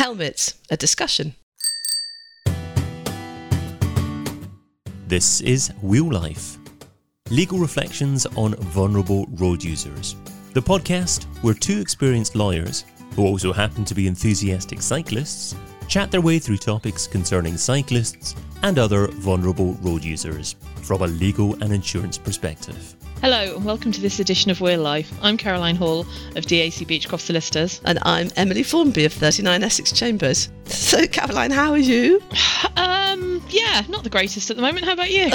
Helmets, a discussion. This is Wheel Life legal reflections on vulnerable road users. The podcast where two experienced lawyers, who also happen to be enthusiastic cyclists, chat their way through topics concerning cyclists and other vulnerable road users from a legal and insurance perspective. Hello and welcome to this edition of Wheel Life. I'm Caroline Hall of DAC Beachcroft Solicitors. And I'm Emily Formby of 39 Essex Chambers. So, Caroline, how are you? Um, yeah, not the greatest at the moment. How about you?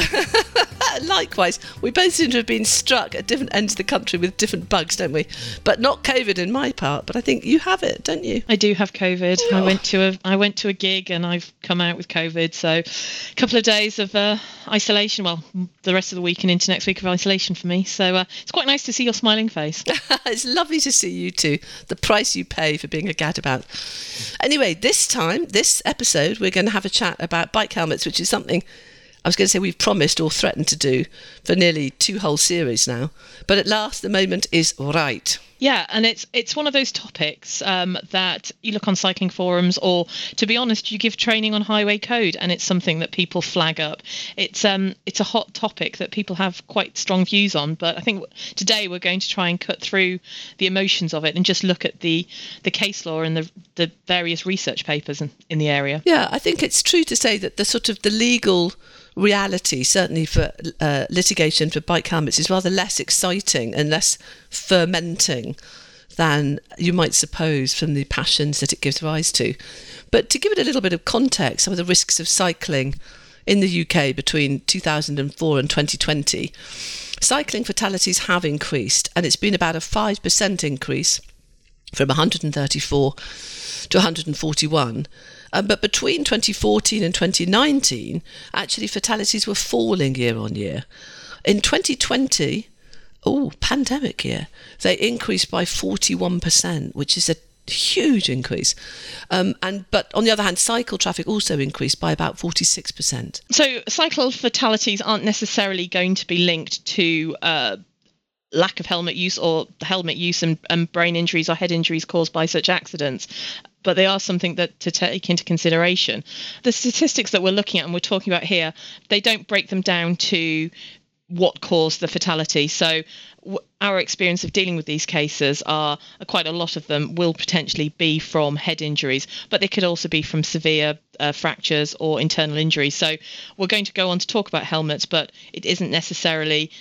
Likewise, we both seem to have been struck at different ends of the country with different bugs, don't we? But not COVID in my part. But I think you have it, don't you? I do have COVID. Oh. I went to a I went to a gig and I've come out with COVID. So, a couple of days of uh, isolation. Well, the rest of the week and into next week of isolation for me. So uh, it's quite nice to see your smiling face. it's lovely to see you too. The price you pay for being a gadabout. Anyway, this time, this episode, we're going to have a chat about bike helmets, which is something I was going to say we've promised or threatened to do for nearly two whole series now. But at last, the moment is right. Yeah, and it's it's one of those topics um, that you look on cycling forums, or to be honest, you give training on highway code, and it's something that people flag up. It's um it's a hot topic that people have quite strong views on. But I think today we're going to try and cut through the emotions of it and just look at the the case law and the the various research papers in, in the area. Yeah, I think it's true to say that the sort of the legal reality, certainly for uh, litigation for bike helmets, is rather less exciting and less fermenting than you might suppose from the passions that it gives rise to. But to give it a little bit of context, some of the risks of cycling in the UK between 2004 and 2020, cycling fatalities have increased, and it's been about a 5% increase from 134 to 141. Um, but between 2014 and 2019, actually fatalities were falling year on year. In 2020, oh, pandemic year, they increased by 41%, which is a huge increase. Um, and but on the other hand, cycle traffic also increased by about 46%. So cycle fatalities aren't necessarily going to be linked to uh, lack of helmet use or helmet use and, and brain injuries or head injuries caused by such accidents but they are something that to take into consideration. The statistics that we're looking at and we're talking about here, they don't break them down to what caused the fatality. So w- our experience of dealing with these cases are quite a lot of them will potentially be from head injuries, but they could also be from severe uh, fractures or internal injuries. So we're going to go on to talk about helmets, but it isn't necessarily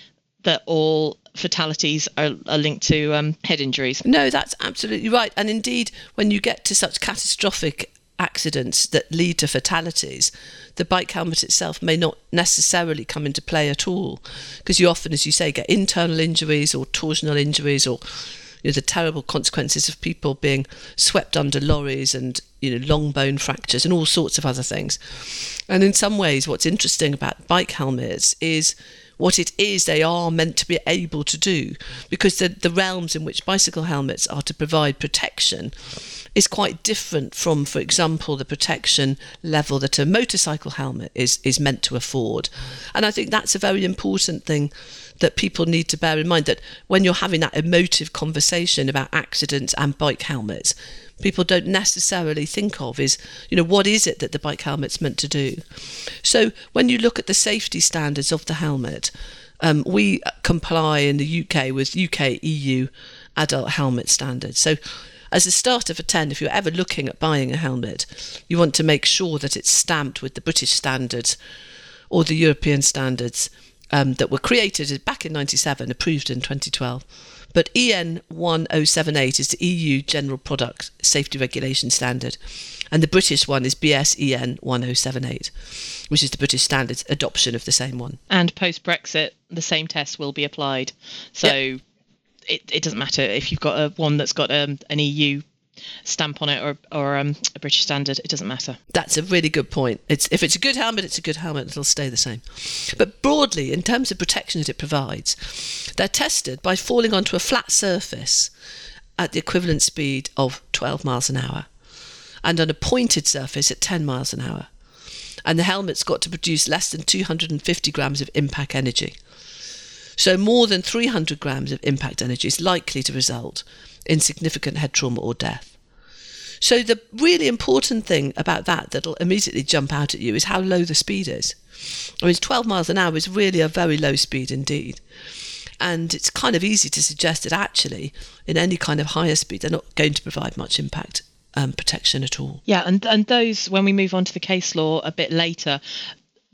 that all fatalities are, are linked to um, head injuries. No, that's absolutely right. And indeed, when you get to such catastrophic accidents that lead to fatalities, the bike helmet itself may not necessarily come into play at all. Because you often, as you say, get internal injuries or torsional injuries or you know, the terrible consequences of people being swept under lorries and you know long bone fractures and all sorts of other things. And in some ways, what's interesting about bike helmets is what it is they are meant to be able to do because the, the realms in which bicycle helmets are to provide protection is quite different from, for example, the protection level that a motorcycle helmet is, is meant to afford. And I think that's a very important thing that people need to bear in mind that when you're having that emotive conversation about accidents and bike helmets, people don't necessarily think of is, you know, what is it that the bike helmet's meant to do? So when you look at the safety standards of the helmet, um, we comply in the UK with UK EU adult helmet standards. So as a starter for 10, if you're ever looking at buying a helmet, you want to make sure that it's stamped with the British standards or the European standards um, that were created back in 97, approved in 2012. But EN 1078 is the EU General Product Safety Regulation Standard, and the British one is BS EN 1078, which is the British standards adoption of the same one. And post Brexit, the same test will be applied. So yep. it, it doesn't matter if you've got a one that's got um, an EU stamp on it or, or um, a British standard, it doesn't matter. That's a really good point. It's if it's a good helmet, it's a good helmet. It'll stay the same. But broadly, in terms of protection that it provides, they're tested by falling onto a flat surface at the equivalent speed of 12 miles an hour, and on a pointed surface at 10 miles an hour. And the helmet's got to produce less than 250 grams of impact energy. So, more than 300 grams of impact energy is likely to result in significant head trauma or death. So the really important thing about that that'll immediately jump out at you is how low the speed is. I mean, 12 miles an hour is really a very low speed indeed. And it's kind of easy to suggest that actually, in any kind of higher speed, they're not going to provide much impact um, protection at all. Yeah, and and those when we move on to the case law a bit later,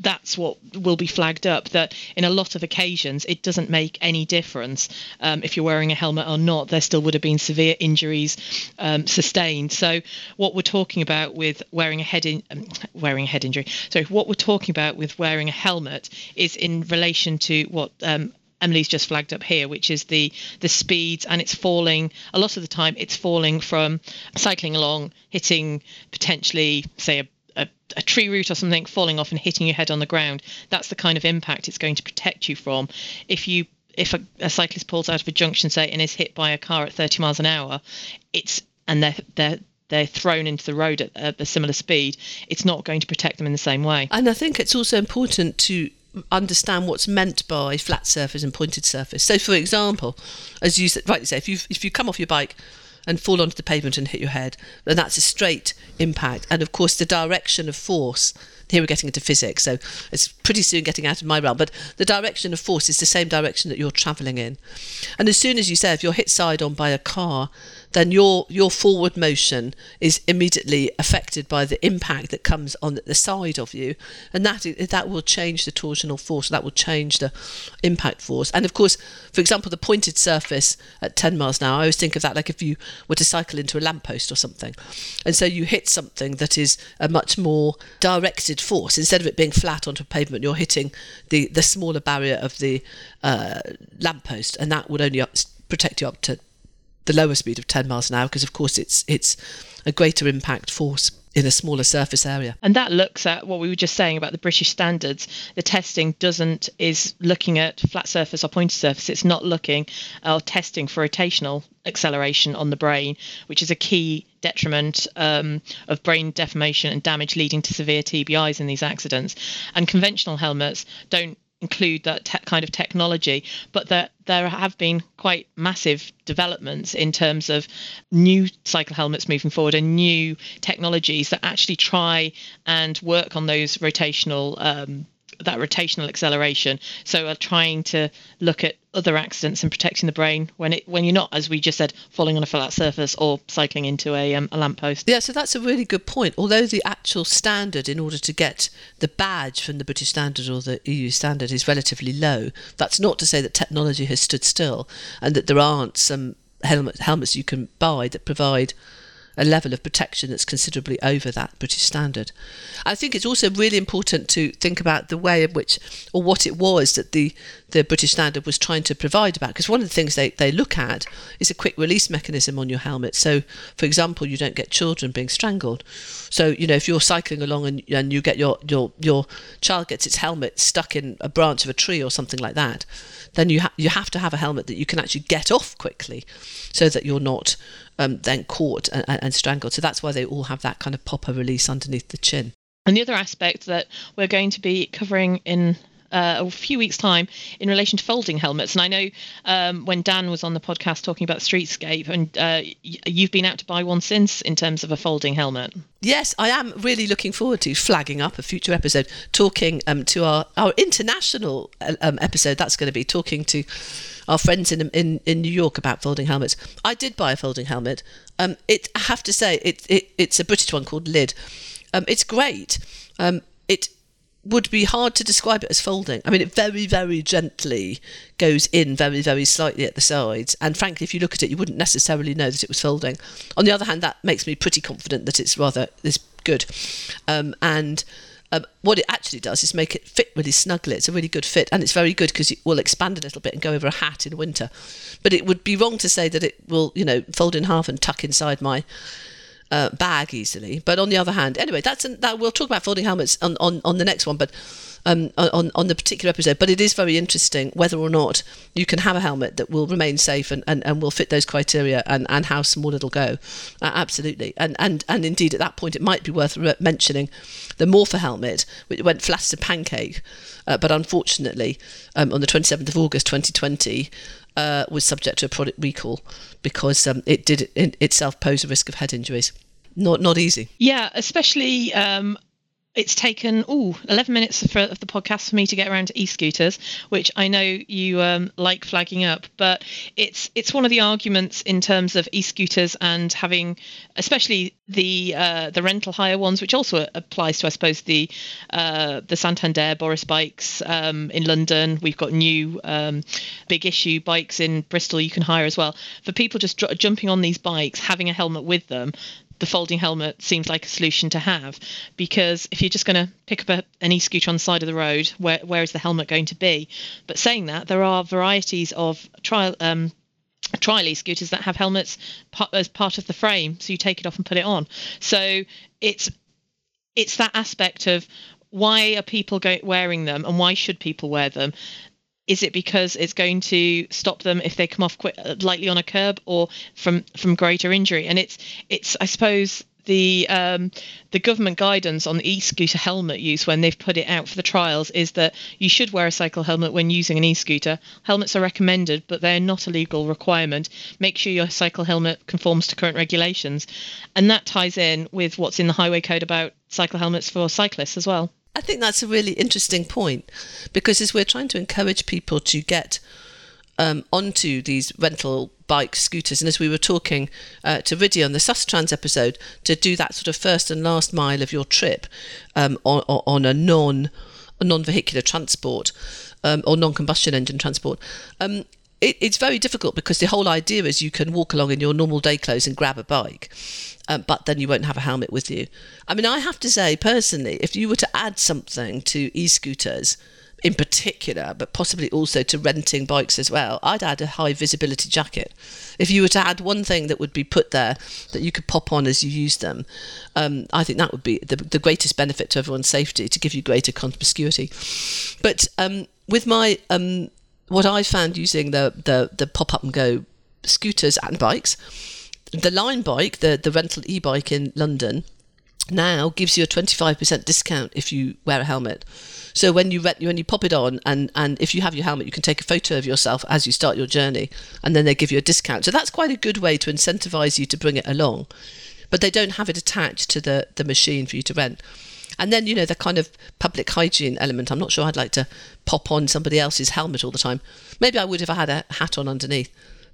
that's what will be flagged up that in a lot of occasions it doesn't make any difference um, if you're wearing a helmet or not there still would have been severe injuries um, sustained so what we're talking about with wearing a head in um, wearing a head injury so what we're talking about with wearing a helmet is in relation to what um, Emily's just flagged up here, which is the the speeds, and it's falling. A lot of the time, it's falling from cycling along, hitting potentially, say, a a, a, tree root or something falling off and hitting your head on the ground. That's the kind of impact it's going to protect you from. If you if a, a cyclist pulls out of a junction, say, and is hit by a car at 30 miles an hour, it's and they're they're they're thrown into the road at, at a similar speed, it's not going to protect them in the same way. And I think it's also important to understand what's meant by flat surface and pointed surface. So, for example, as you said rightly say, if you if you come off your bike and fall onto the pavement and hit your head, then that's a straight impact. And of course, the direction of force. Here we're getting into physics, so it's pretty soon getting out of my realm. But the direction of force is the same direction that you're travelling in. And as soon as you say, if you're hit side on by a car, then your your forward motion is immediately affected by the impact that comes on the side of you, and that that will change the torsional force. That will change the impact force. And of course, for example, the pointed surface at 10 miles an hour, I always think of that like if you were to cycle into a lamppost or something, and so you hit something that is a much more directed force instead of it being flat onto a pavement. You're hitting the the smaller barrier of the uh, lamppost, and that would only up, protect you up to the lower speed of 10 miles an hour because of course it's it's a greater impact force in a smaller surface area. And that looks at what we were just saying about the British standards. The testing doesn't is looking at flat surface or pointed surface. It's not looking or testing for rotational acceleration on the brain, which is a key detriment um, of brain deformation and damage leading to severe TBIs in these accidents. And conventional helmets don't include that te- kind of technology, but that there have been quite massive developments in terms of new cycle helmets moving forward and new technologies that actually try and work on those rotational um, that rotational acceleration. So are trying to look at other accidents and protecting the brain when it when you're not, as we just said, falling on a flat surface or cycling into a, um, a lamppost. Yeah, so that's a really good point. Although the actual standard in order to get the badge from the British standard or the EU standard is relatively low, that's not to say that technology has stood still and that there aren't some helmet, helmets you can buy that provide a level of protection that's considerably over that British standard. I think it's also really important to think about the way in which, or what it was that the, the British standard was trying to provide about. Because one of the things they, they look at is a quick release mechanism on your helmet. So, for example, you don't get children being strangled. So, you know, if you're cycling along and, and you get your, your, your child gets its helmet stuck in a branch of a tree or something like that, then you, ha- you have to have a helmet that you can actually get off quickly so that you're not um, then caught and, and strangled. So that's why they all have that kind of popper release underneath the chin. And the other aspect that we're going to be covering in uh, a few weeks' time in relation to folding helmets. And I know um, when Dan was on the podcast talking about Streetscape, and uh, you've been out to buy one since in terms of a folding helmet. Yes, I am really looking forward to flagging up a future episode, talking um, to our, our international uh, um, episode. That's going to be talking to our friends in, in in New York about folding helmets. I did buy a folding helmet. Um, it I have to say it, it it's a British one called Lid. Um, it's great. Um, would be hard to describe it as folding. I mean, it very, very gently goes in very, very slightly at the sides. And frankly, if you look at it, you wouldn't necessarily know that it was folding. On the other hand, that makes me pretty confident that it's rather is good. Um, and um, what it actually does is make it fit really snugly. It's a really good fit, and it's very good because it will expand a little bit and go over a hat in winter. But it would be wrong to say that it will, you know, fold in half and tuck inside my uh, bag easily. But on the other hand, anyway, that's an, that we'll talk about folding helmets on, on, on the next one. But um, on on the particular episode. But it is very interesting whether or not you can have a helmet that will remain safe and, and, and will fit those criteria and, and how small it'll go. Uh, absolutely, and and and indeed at that point it might be worth mentioning the Morpher helmet, which went flat as a pancake, uh, but unfortunately um, on the 27th of August 2020. Uh, was subject to a product recall because um, it did itself pose a risk of head injuries. not not easy. Yeah, especially um, it's taken oh 11 minutes for, of the podcast for me to get around to e-scooters which i know you um, like flagging up but it's it's one of the arguments in terms of e-scooters and having especially the uh, the rental hire ones which also applies to i suppose the uh, the santander boris bikes um, in london. We've got new um, big issue bikes in bristol you can hire as well. For people just jumping on these bikes having a helmet with them the folding helmet seems like a solution to have because if you're just going to pick up a, an e-scooter on the side of the road, where where is the helmet going to be? But saying that, there are varieties of trial um, trial e-scooters that have helmets as part of the frame, so you take it off and put it on. So it's it's that aspect of why are people go- wearing them and why should people wear them is it because it's going to stop them if they come off quick, lightly on a curb or from from greater injury? And it's it's I suppose the um, the government guidance on e-scooter helmet use when they've put it out for the trials is that you should wear a cycle helmet when using an e-scooter. Helmets are recommended, but they're not a legal requirement. Make sure your cycle helmet conforms to current regulations, and that ties in with what's in the highway code about cycle helmets for cyclists as well. I think that's a really interesting point because as we're trying to encourage people to get um, onto these rental bike scooters, and as we were talking uh, to Riddy on the Sustrans episode, to do that sort of first and last mile of your trip um, on, on, a non non vehicular transport um, or non-combustion engine transport. Um, it, it's very difficult because the whole idea is you can walk along in your normal day clothes and grab a bike um, but then you won't have a helmet with you. I mean, I have to say personally, if you were to add something to e-scooters in particular, but possibly also to renting bikes as well, I'd add a high visibility jacket. If you were to add one thing that would be put there that you could pop on as you use them, um, I think that would be the, the, greatest benefit to everyone's safety to give you greater conspicuity. But um, with my um, what I found using the the, the pop up and go scooters and bikes the Lime bike, the, the rental e bike in London, now gives you a 25% discount if you wear a helmet. So when you rent, when you pop it on, and and if you have your helmet, you can take a photo of yourself as you start your journey, and then they give you a discount. So that's quite a good way to incentivize you to bring it along. But they don't have it attached to the the machine for you to rent. And then you know the kind of public hygiene element. I'm not sure I'd like to pop on somebody else's helmet all the time. Maybe I would if I had a hat on underneath.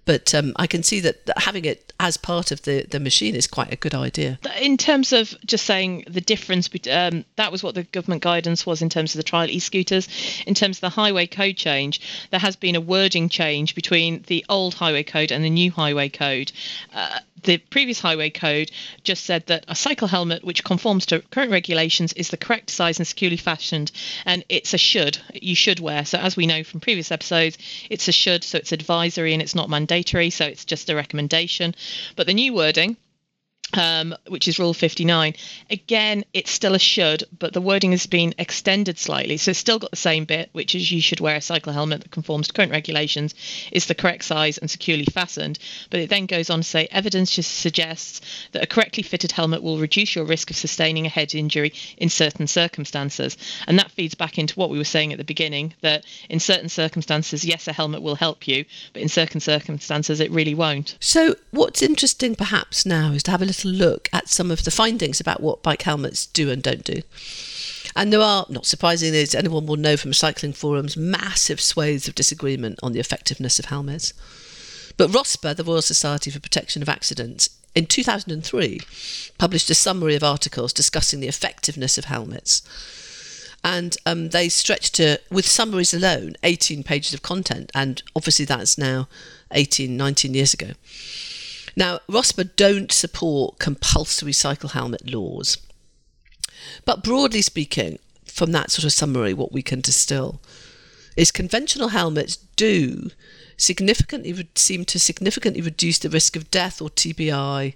But um, I can see that, having it as part of the, the machine is quite a good idea. In terms of just saying the difference, um, that was what the government guidance was in terms of the trial e scooters. In terms of the highway code change, there has been a wording change between the old highway code and the new highway code. Uh, the previous highway code just said that a cycle helmet which conforms to current regulations is the correct size and securely fashioned and it's a should you should wear. So as we know from previous episodes it's a should so it's advisory and it's not mandatory so it's just a recommendation. But the new wording um, which is Rule 59. Again, it's still a should, but the wording has been extended slightly. So it's still got the same bit, which is you should wear a cycle helmet that conforms to current regulations, is the correct size and securely fastened. But it then goes on to say evidence suggests that a correctly fitted helmet will reduce your risk of sustaining a head injury in certain circumstances. And that feeds back into what we were saying at the beginning that in certain circumstances, yes, a helmet will help you, but in certain circumstances, it really won't. So, what's interesting perhaps now is to have a look at some of the findings about what bike helmets do and don't do. And there are, not surprisingly, as anyone will know from cycling forums, massive swathes of disagreement on the effectiveness of helmets. But ROSPA, the Royal Society for Protection of Accidents, in 2003 published a summary of articles discussing the effectiveness of helmets. And um, they stretched to, with summaries alone, 18 pages of content. And obviously, that's now 18, 19 years ago. Now, ROSPA don't support compulsory cycle helmet laws. But broadly speaking, from that sort of summary, what we can distill is conventional helmets do significantly seem to significantly reduce the risk of death or TBI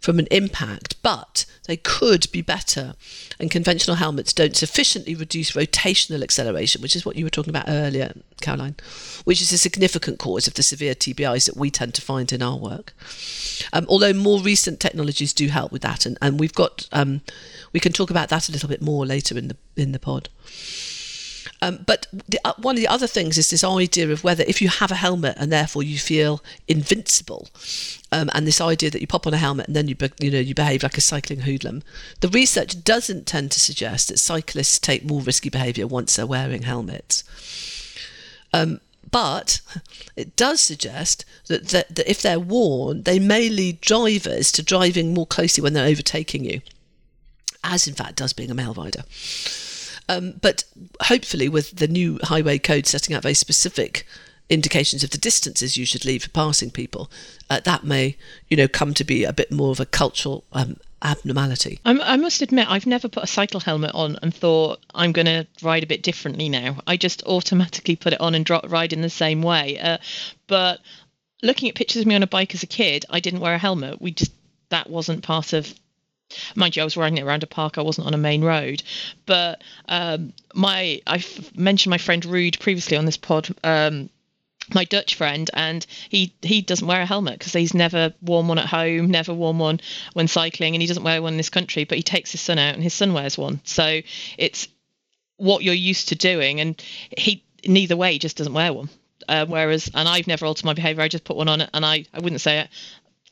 from an impact, but they could be better. And conventional helmets don't sufficiently reduce rotational acceleration, which is what you were talking about earlier, Caroline, which is a significant cause of the severe TBIs that we tend to find in our work. Um, although more recent technologies do help with that, and, and we've got um, we can talk about that a little bit more later in the in the pod. Um, but the, uh, one of the other things is this idea of whether if you have a helmet and therefore you feel invincible, um, and this idea that you pop on a helmet and then you be, you know you behave like a cycling hoodlum. The research doesn't tend to suggest that cyclists take more risky behaviour once they're wearing helmets. Um, but it does suggest that, that, that if they're worn, they may lead drivers to driving more closely when they're overtaking you, as in fact does being a male rider. Um, but hopefully, with the new highway code setting out very specific indications of the distances you should leave for passing people, uh, that may, you know, come to be a bit more of a cultural um, abnormality. I'm, i must admit, I've never put a cycle helmet on and thought I'm going to ride a bit differently now. I just automatically put it on and drop, ride in the same way. Uh, but looking at pictures of me on a bike as a kid, I didn't wear a helmet. We just that wasn't part of mind you, I was riding it around a park. I wasn't on a main road, but um, my I've mentioned my friend Ruud previously on this pod. Um, my Dutch friend, and he he doesn't wear a helmet because he's never worn one at home, never worn one when cycling, and he doesn't wear one in this country. But he takes his son out, and his son wears one. So it's what you're used to doing, and he neither way just doesn't wear one. Uh, whereas, and I've never altered my behaviour. I just put one on, it and I I wouldn't say it.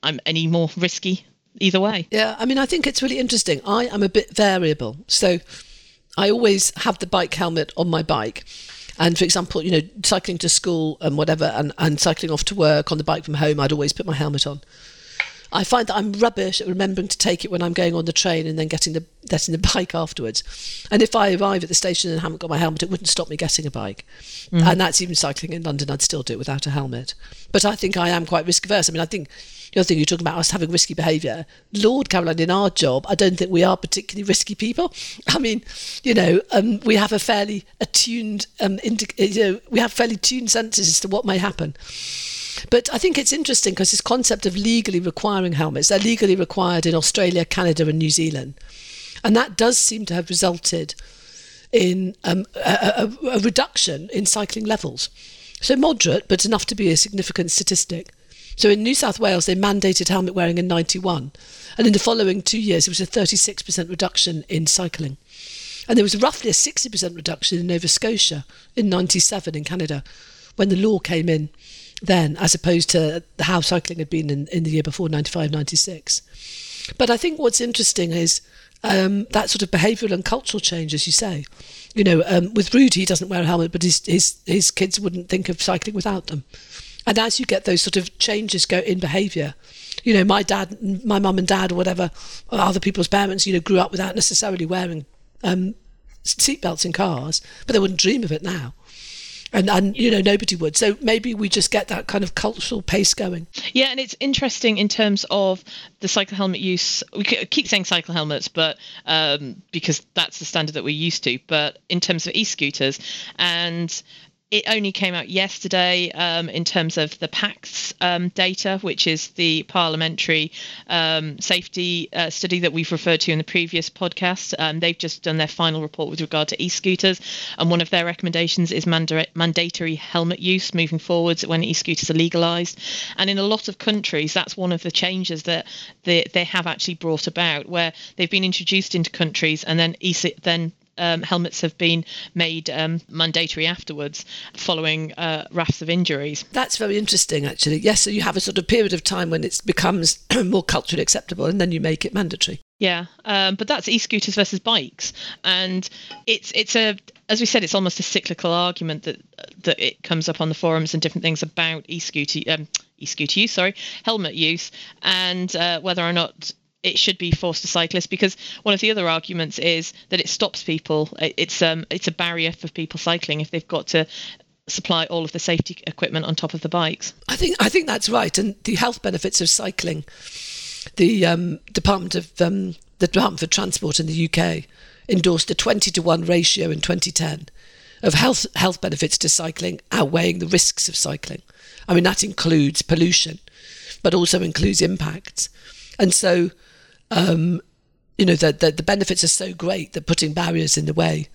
I'm any more risky either way. Yeah, I mean, I think it's really interesting. I am a bit variable, so I always have the bike helmet on my bike and for example, you know, cycling to school and whatever, and, and cycling off to work on the bike from home, I'd always put my helmet on. I find that I'm rubbish at remembering to take it when I'm going on the train and then getting the getting the bike afterwards. And if I arrive at the station and haven't got my helmet, it wouldn't stop me getting a bike. Mm-hmm. And that's even cycling in London, I'd still do it without a helmet. But I think I am quite risk averse. I mean, I think the other thing you're talking about us having risky behaviour. Lord Caroline, in our job, I don't think we are particularly risky people. I mean, you know, um, we have a fairly attuned, um, indi- you know, we have fairly tuned senses as to what may happen. But I think it's interesting because this concept of legally requiring helmets, they're legally required in Australia, Canada, and New Zealand. And that does seem to have resulted in um, a, a, a reduction in cycling levels. So moderate, but enough to be a significant statistic. So in New South Wales, they mandated helmet wearing in 91. And in the following two years, there was a 36% reduction in cycling. And there was roughly a 60% reduction in Nova Scotia in 97 in Canada when the law came in then, as opposed to how cycling had been in, in the year before, 95, 96. But I think what's interesting is um, that sort of behavioural and cultural change, as you say. You know, um, with Ruud, he doesn't wear a helmet, but his, his, his kids wouldn't think of cycling without them. And as you get those sort of changes go in behaviour, you know, my dad, my mum and dad, or whatever, or other people's parents, you know, grew up without necessarily wearing um, seatbelts in cars, but they wouldn't dream of it now. And, and you know nobody would. So maybe we just get that kind of cultural pace going. Yeah and it's interesting in terms of the cycle helmet use. We keep saying cycle helmets but um, because that's the standard that we're used to but in terms of e-scooters and it only came out yesterday um, in terms of the PACTS um, data, which is the parliamentary um, safety uh, study that we've referred to in the previous podcast. Um, they've just done their final report with regard to e scooters, and one of their recommendations is manda- mandatory helmet use moving forwards when e scooters are legalised. And in a lot of countries, that's one of the changes that they, they have actually brought about, where they've been introduced into countries and then e- then um, helmets have been made um, mandatory afterwards following uh, rafts of injuries. That's very interesting, actually. Yes, so you have a sort of period of time when it becomes more culturally acceptable and then you make it mandatory. Yeah, um, but that's e-scooters versus bikes, and it's it's a as we said, it's almost a cyclical argument that that it comes up on the forums and different things about e-scooter um, e-scooter use, sorry, helmet use, and uh, whether or not it should be forced to cyclists because one of the other arguments is that it stops people. It's um it's a barrier for people cycling if they've got to supply all of the safety equipment on top of the bikes. I think I think that's right, and the health benefits of cycling. The um, Department of um, the Department for Transport in the UK endorsed a 20 to 1 ratio in 2010 of health health benefits to cycling outweighing the risks of cycling. I mean that includes pollution, but also includes impacts. And so um, you know, the, the, the benefits are so great that putting barriers in the way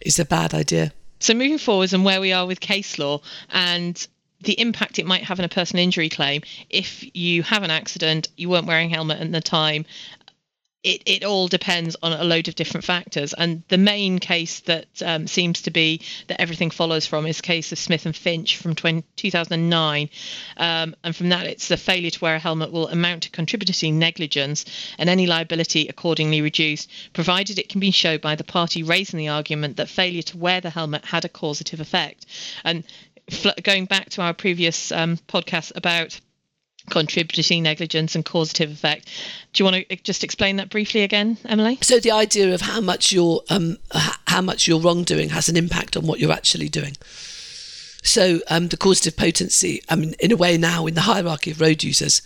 is a bad idea. So moving forwards and where we are with case law and the impact it might have on a personal injury claim if you have an accident, you weren't wearing helmet at the time, it, it all depends on a load of different factors. And the main case that um, seems to be that everything follows from is case of Smith and Finch from 20, 2009. Um, and from that, it's the failure to wear a helmet will amount to contributing negligence and any liability accordingly reduced, provided it can be shown by the party raising the argument that failure to wear the helmet had a causative effect. And going back to our previous um, podcast about contributing negligence and causative effect. Do you want to just explain that briefly again, Emily? So the idea of how much your um, how much your wrongdoing has an impact on what you're actually doing. So um, the causative potency, I mean, in a way now in the hierarchy of road users,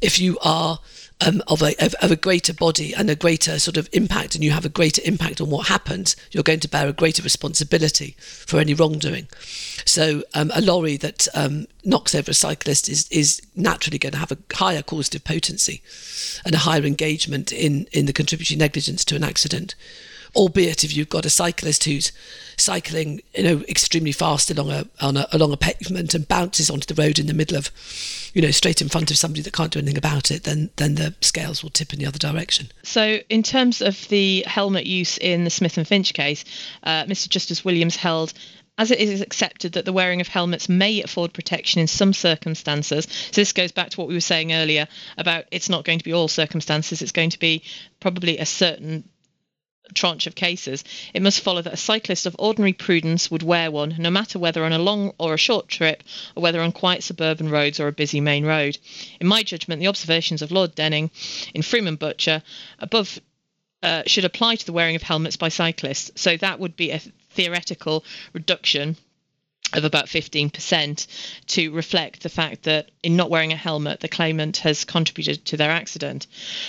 if you are um, of, a, of, of, a greater body and a greater sort of impact, and you have a greater impact on what happens, you're going to bear a greater responsibility for any wrongdoing. So um, a lorry that um, knocks over a cyclist is is naturally going to have a higher causative potency and a higher engagement in in the contributory negligence to an accident albeit if you've got a cyclist who's cycling, you know, extremely fast along a, a along a pavement and bounces onto the road in the middle of, you know, straight in front of somebody that can't do anything about it, then then the scales will tip in the other direction. So, in terms of the helmet use in the Smith and Finch case, uh, Mr. Justice Williams held as it is accepted that the wearing of helmets may afford protection in some circumstances. So this goes back to what we were saying earlier about it's not going to be all circumstances. It's going to be probably a certain tranche of cases, it must follow that a cyclist of ordinary prudence would wear one, no matter whether on a long or a short trip, or whether on quiet suburban roads or a busy main road. In my judgment, the observations of Lord Denning in Froom Butcher above uh, should apply to the wearing of helmets by cyclists. So that would be a theoretical reduction of about 15% to reflect the fact that in not wearing a helmet, the claimant has contributed to their accident.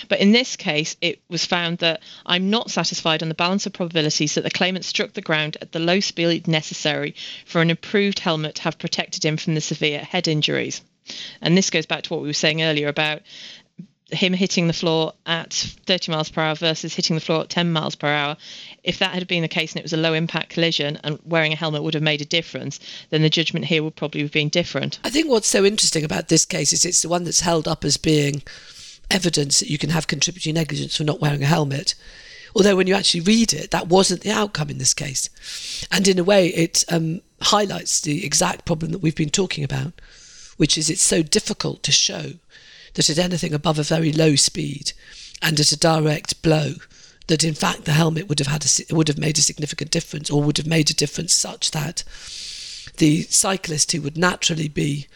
But in this case, it was found that I'm not satisfied on the balance of probabilities that the claimant struck the ground at the low speed necessary for an improved helmet to have protected him from the severe head injuries. And this goes back to what we were saying earlier about him hitting the floor at 30 miles per hour versus hitting the floor at 10 miles per hour, if that had been the case and it was a low impact collision and wearing a helmet would have made a difference, then the judgment here would probably have been different. I think what's so interesting about this case is it's the one that's held up as being evidence that you can have contributory negligence for not wearing a helmet. Although when you actually read it, that wasn't the outcome in this case. And in a way, it um, highlights the exact problem that we've been talking about, which is it's so difficult to show that at anything above a very low speed and at a direct blow, that in fact the helmet would have had a, would have made a significant difference, or would have made a difference such that the cyclist who would naturally be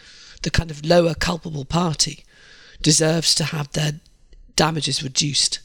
the kind of lower culpable party deserves to have their damages reduced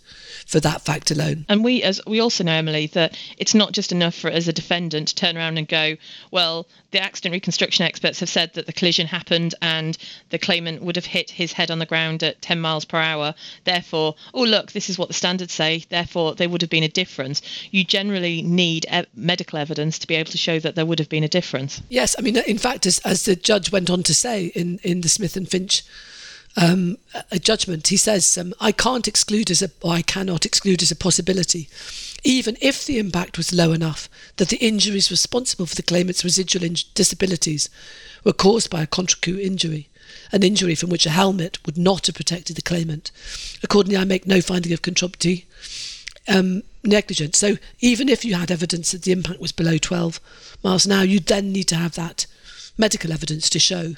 for that fact alone. And we, as we also know, Emily, that it's not just enough for as a defendant to turn around and go, well, the accident reconstruction experts have said that the collision happened and the claimant would have hit his head on the ground at 10 miles per hour. Therefore, oh look, this is what the standards say. Therefore, there would have been a difference. You generally need e- medical evidence to be able to show that there would have been a difference. Yes, I mean, in fact, as, as the judge went on to say in in the Smith and Finch um, a judgment, he says, um, I can't exclude as a, or I cannot exclude as a possibility, even if the impact was low enough that the injuries responsible for the claimant's residual in- disabilities were caused by a contrecoup injury, an injury from which a helmet would not have protected the claimant. Accordingly, I make no finding of contributory um, negligence. So even if you had evidence that the impact was below 12 miles an hour, you then need to have that medical evidence to show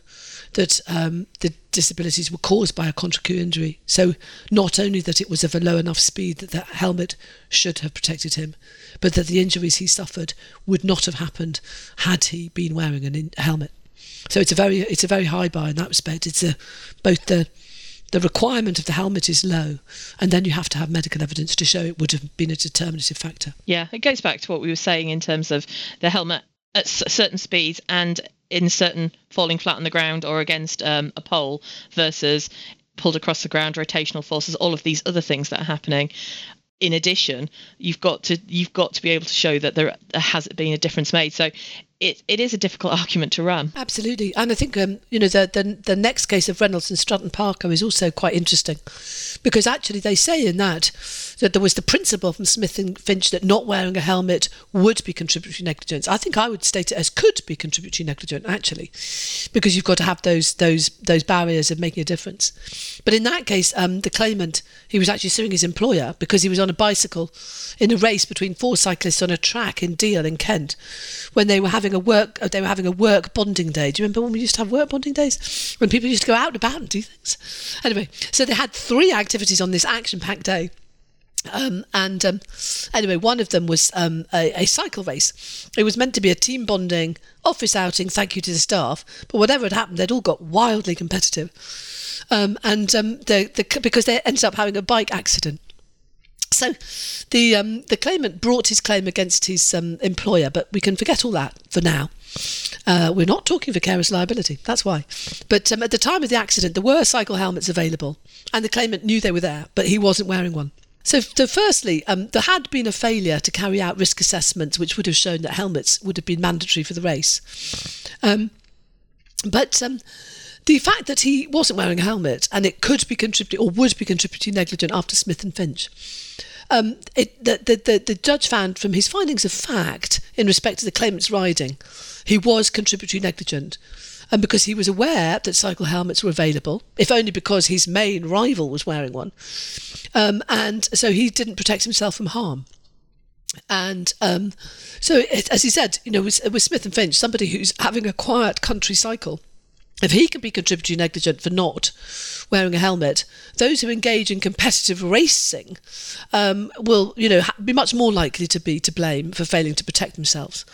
that um, the disabilities were caused by a contrecoup injury. So not only that it was of a low enough speed that the helmet should have protected him, but that the injuries he suffered would not have happened had he been wearing a in- helmet. So it's a very it's a very high bar in that respect. It's a both the the requirement of the helmet is low, and then you have to have medical evidence to show it would have been a determinative factor. Yeah, it goes back to what we were saying in terms of the helmet at certain speeds and in certain falling flat on the ground or against um, a pole versus pulled across the ground, rotational forces, all of these other things that are happening. In addition, you've got to you've got to be able to show that there has been a difference made. So it, it is a difficult argument to run. Absolutely, and I think um, you know the, the the next case of Reynolds and Strutt & Parker is also quite interesting, because actually they say in that that there was the principle from Smith and Finch that not wearing a helmet would be contributory negligence. I think I would state it as could be contributory negligence actually, because you've got to have those those those barriers of making a difference. But in that case, um, the claimant he was actually suing his employer because he was on a bicycle in a race between four cyclists on a track in Deal in Kent when they were having a work they were having a work bonding day. Do you remember when we used to have work bonding days when people used to go out and about and do things? Anyway, so they had three activities on this action-packed day. Um, and um, anyway, one of them was um, a, a, cycle race. It was meant to be a team bonding office outing. Thank you to the staff, but whatever had happened, they'd all got wildly competitive, um, and um, the, the, because they ended up having a bike accident. So the um, the claimant brought his claim against his um, employer, but we can forget all that for now. Uh, we're not talking vicarious liability, that's why. But um, at the time of the accident, there were cycle helmets available, and the claimant knew they were there, but he wasn't wearing one. So, so firstly, um, there had been a failure to carry out risk assessments, which would have shown that helmets would have been mandatory for the race. Um, but um, the fact that he wasn't wearing a helmet and it could be contributing or would be contributing negligent after Smith and Finch um, it, the, the, the, the, judge found from his findings of fact in respect to the claimant's riding, he was contributory negligent. And because he was aware that cycle helmets were available, if only because his main rival was wearing one, um, and so he didn't protect himself from harm. And um, so, it, as he said, you know, with, with Smith and Finch, somebody who's having a quiet country cycle if he can be contributory negligent for not wearing a helmet, those who engage in competitive racing um, will, you know, be much more likely to be to blame for failing to protect themselves.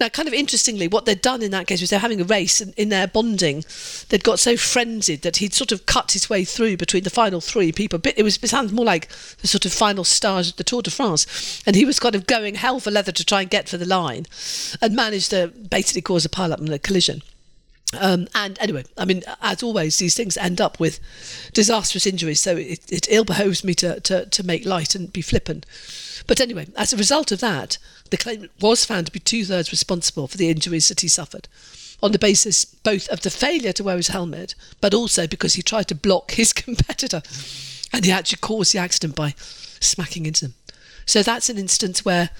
Now, kind of interestingly, what they'd done in that case was they're having a race, and in their bonding, they'd got so frenzied that he'd sort of cut his way through between the final three people. It was it sounds more like the sort of final stars of the Tour de France, and he was kind of going hell for leather to try and get for the line, and managed to basically cause a pile up and a collision. Um, and anyway, I mean, as always, these things end up with disastrous injuries, so it, it ill behoves me to, to, to make light and be flippant. But anyway, as a result of that, the claimant was found to be two thirds responsible for the injuries that he suffered, on the basis both of the failure to wear his helmet, but also because he tried to block his competitor, and he actually caused the accident by smacking into them. So that's an instance where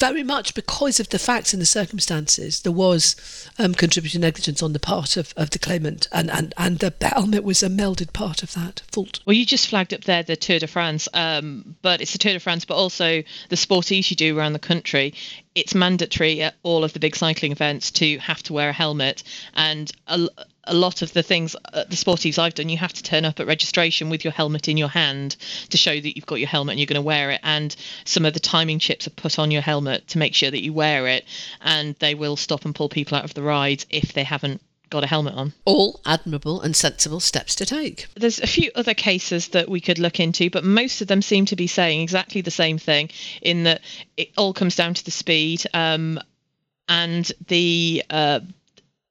very much because of the facts and the circumstances, there was um, contributing negligence on the part of, of the claimant, and, and, and the helmet was a melded part of that fault. Well, you just flagged up there the Tour de France, um, but it's the Tour de France, but also the sportives you do around the country. It's mandatory at all of the big cycling events to have to wear a helmet, and a, a lot of the things uh, the sportives I've done, you have to turn up at registration with your helmet in your hand to show that you've got your helmet and you're going to wear it. And some of the timing chips are put on your helmet to make sure that you wear it, and they will stop and pull people out of the rides if they haven't got a helmet on. All admirable and sensible steps to take. There's a few other cases that we could look into, but most of them seem to be saying exactly the same thing in that it all comes down to the speed um, and the uh,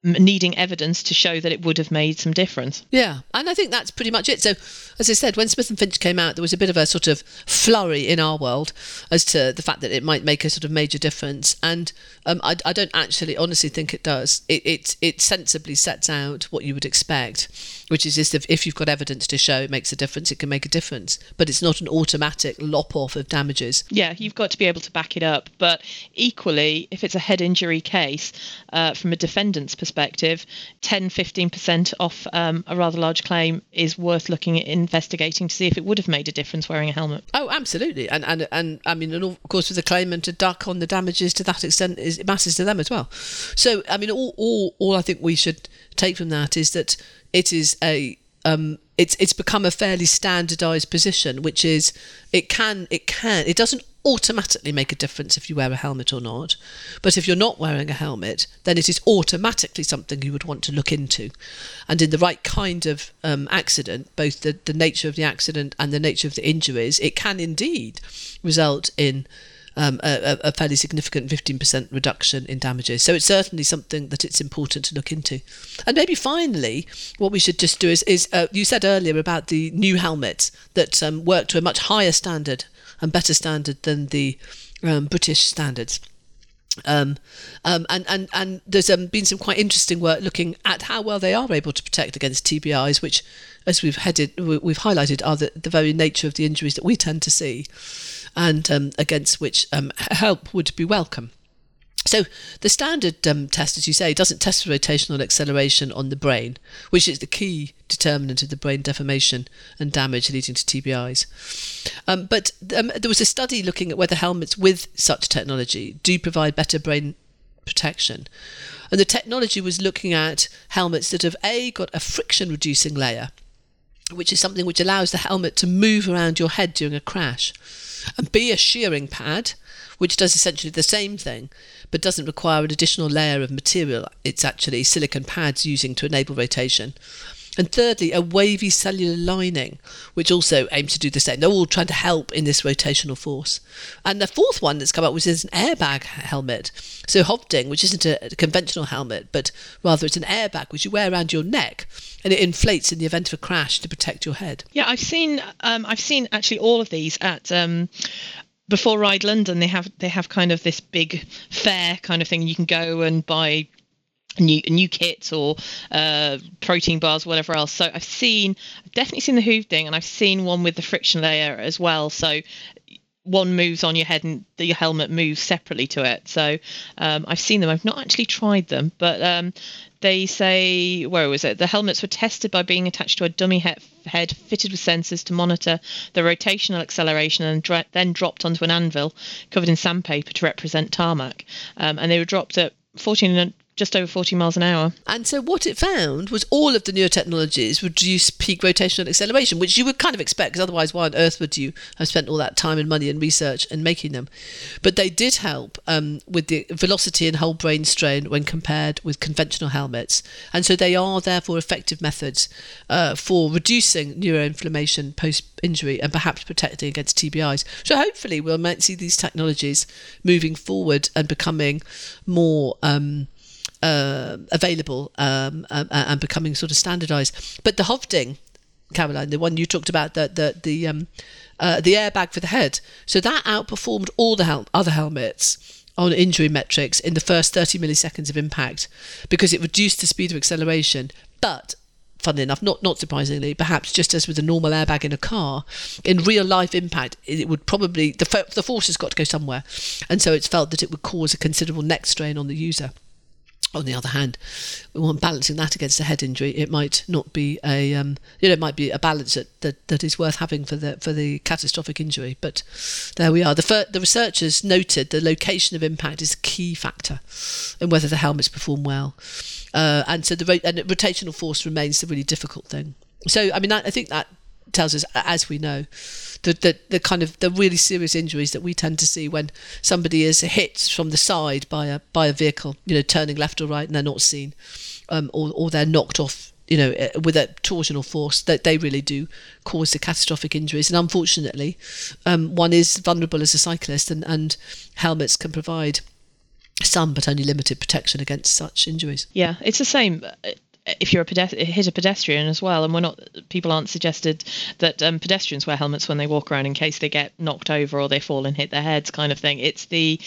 needing evidence to show that it would have made some difference. Yeah, and I think that's pretty much it. So, as I said, when Smith and Finch came out, there was a bit of a sort of flurry in our world as to the fact that it might make a sort of major difference, and um, I, I, don't actually honestly think it does. It, it it sensibly sets out what you would expect, which is just if, if you've got evidence to show it makes a difference, it can make a difference, but it's not an automatic lop off of damages. Yeah, you've got to be able to back it up, but equally, if it's a head injury case, uh, from a defendant's perspective perspective, 10 15% off um, a rather large claim is worth looking at investigating to see if it would have made a difference wearing a helmet. Oh, absolutely. And, and, and I mean, and of course, with the claimant to duck on the damages to that extent, is, it matters to them as well. So, I mean, all, all, all I think we should take from that is that it is a um, it's it's become a fairly standardized position, which is it can it can it doesn't automatically make a difference if you wear a helmet or not. But if you're not wearing a helmet, then it is automatically something you would want to look into. And in the right kind of um, accident, both the, the nature of the accident and the nature of the injuries, it can indeed result in um, a, a, fairly significant 15% reduction in damages. So it's certainly something that it's important to look into. And maybe finally, what we should just do is, is uh, you said earlier about the new helmets that um, work to a much higher standard and better standard than the um, British standards. Um, um, and, and, and there's um, been some quite interesting work looking at how well they are able to protect against TBIs, which, as we've headed, we've highlighted, are the, the very nature of the injuries that we tend to see, and um, against which um, help would be welcome. So the standard um, test, as you say, doesn't test for rotational acceleration on the brain, which is the key determinant of the brain deformation and damage leading to TBIs. Um, but um, there was a study looking at whether helmets with such technology do provide better brain protection. And the technology was looking at helmets that have A, got a friction reducing layer, which is something which allows the helmet to move around your head during a crash, and B, a shearing pad, which does essentially the same thing but doesn't require an additional layer of material. It's actually silicon pads using to enable rotation. And thirdly, a wavy cellular lining, which also aims to do the same. They're all trying to help in this rotational force. And the fourth one that's come up was is an airbag helmet. So Hovding, which isn't a conventional helmet, but rather it's an airbag which you wear around your neck, and it inflates in the event of a crash to protect your head. Yeah, I've seen um, I've seen actually all of these at um, before Ride London, they have they have kind of this big fair kind of thing. You can go and buy new new kits or uh, protein bars, whatever else. So I've seen, I've definitely seen the Hovding, and I've seen one with the friction layer as well. So one moves on your head and the helmet moves separately to it. So um, I've seen them. I've not actually tried them, but um, they say where was it? The helmets were tested by being attached to a dummy head, fitted with sensors to monitor the rotational acceleration, and then dropped onto an anvil covered in sandpaper to represent tarmac. Um, and they were dropped at 14 just over 40 miles an hour. And so what it found was all of the newer technologies reduce peak rotational acceleration, which you would kind of expect, because otherwise, why on earth would you have spent all that time and money and research and making them? But they did help um, with the velocity and whole brain strain when compared with conventional helmets. And so they are therefore effective methods uh, for reducing neuroinflammation post injury and perhaps protecting against TBIs. So hopefully we'll might see these technologies moving forward and becoming more um, uh, available um, uh, and becoming sort of standardized. But the Hovding, Caroline, the one you talked about, the the the um, uh, the airbag for the head, so that outperformed all the hel- other helmets on injury metrics in the first 30 milliseconds of impact because it reduced the speed of acceleration. But funnily enough, not not surprisingly, perhaps just as with a normal airbag in a car, in real life impact, it would probably the the force has got to go somewhere, and so it's felt that it would cause a considerable neck strain on the user. On the other hand, when balancing that against a head injury, it might not be a um, you know it might be a balance that, that, that is worth having for the for the catastrophic injury. But there we are. The the researchers noted the location of impact is a key factor in whether the helmets perform well, uh, and so the and rotational force remains the really difficult thing. So I mean I, I think that tells us, as we know, the, the, the kind of the really serious injuries that we tend to see when somebody is hit from the side by a by a vehicle, you know, turning left or right and they're not seen, um, or or they're knocked off, you know, eh, with a torsional force. That they really do cause the catastrophic injuries, and unfortunately, um, one is vulnerable as a cyclist, and and helmets can provide some but only limited protection against such injuries. Yeah, it's the same if you're a pedest- hit a pedestrian as well, and we're not people aren't suggested that um, pedestrians wear helmets when they walk around in case they get knocked over or they fall and hit their heads, kind of thing. It's the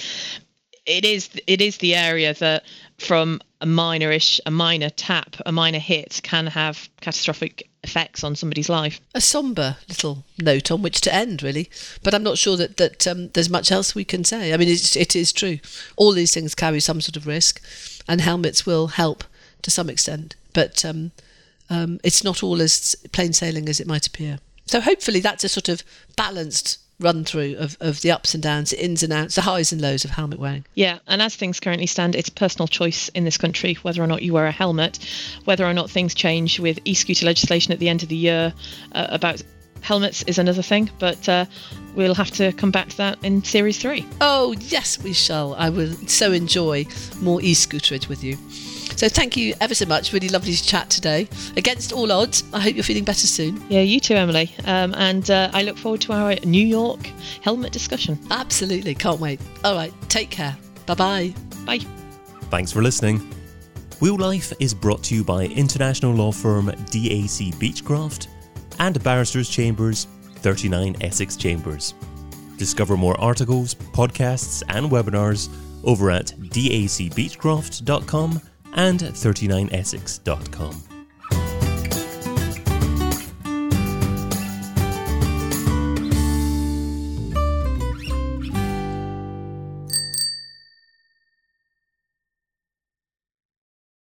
it is it is the area that from a minorish a minor tap a minor hit can have catastrophic effects on somebody's life. A somber little note on which to end really. But i'm not sure that that um, there's much else we can say. I mean it's, it is true. All these things carry some sort of risk and helmets will help to some extent but um, um, it's not all as plain sailing as it might appear. So hopefully that's a sort of balanced run through of, of the ups and downs, the ins and outs, the highs and lows of helmet wearing. Yeah, and as things currently stand, it's personal choice in this country whether or not you wear a helmet, whether or not things change with e-scooter legislation at the end of the year uh, about helmets is another thing, but uh, we'll have to come back to that in series three. Oh yes, we shall. I will so enjoy more e-scooterage with you. So thank you ever so much. Really lovely to chat today. Against all odds, I hope you're feeling better soon. Yeah, you too, Emily. Um, and uh, I look forward to our New York helmet discussion. Absolutely. Can't wait. All right. Take care. Bye-bye. Bye. Thanks for listening. Wheel Life is brought to you by international law firm DAC Beachcroft and Barristers Chambers 39 Essex Chambers. Discover more articles, podcasts, and webinars over at dacbeachcroft.com and 39essex.com.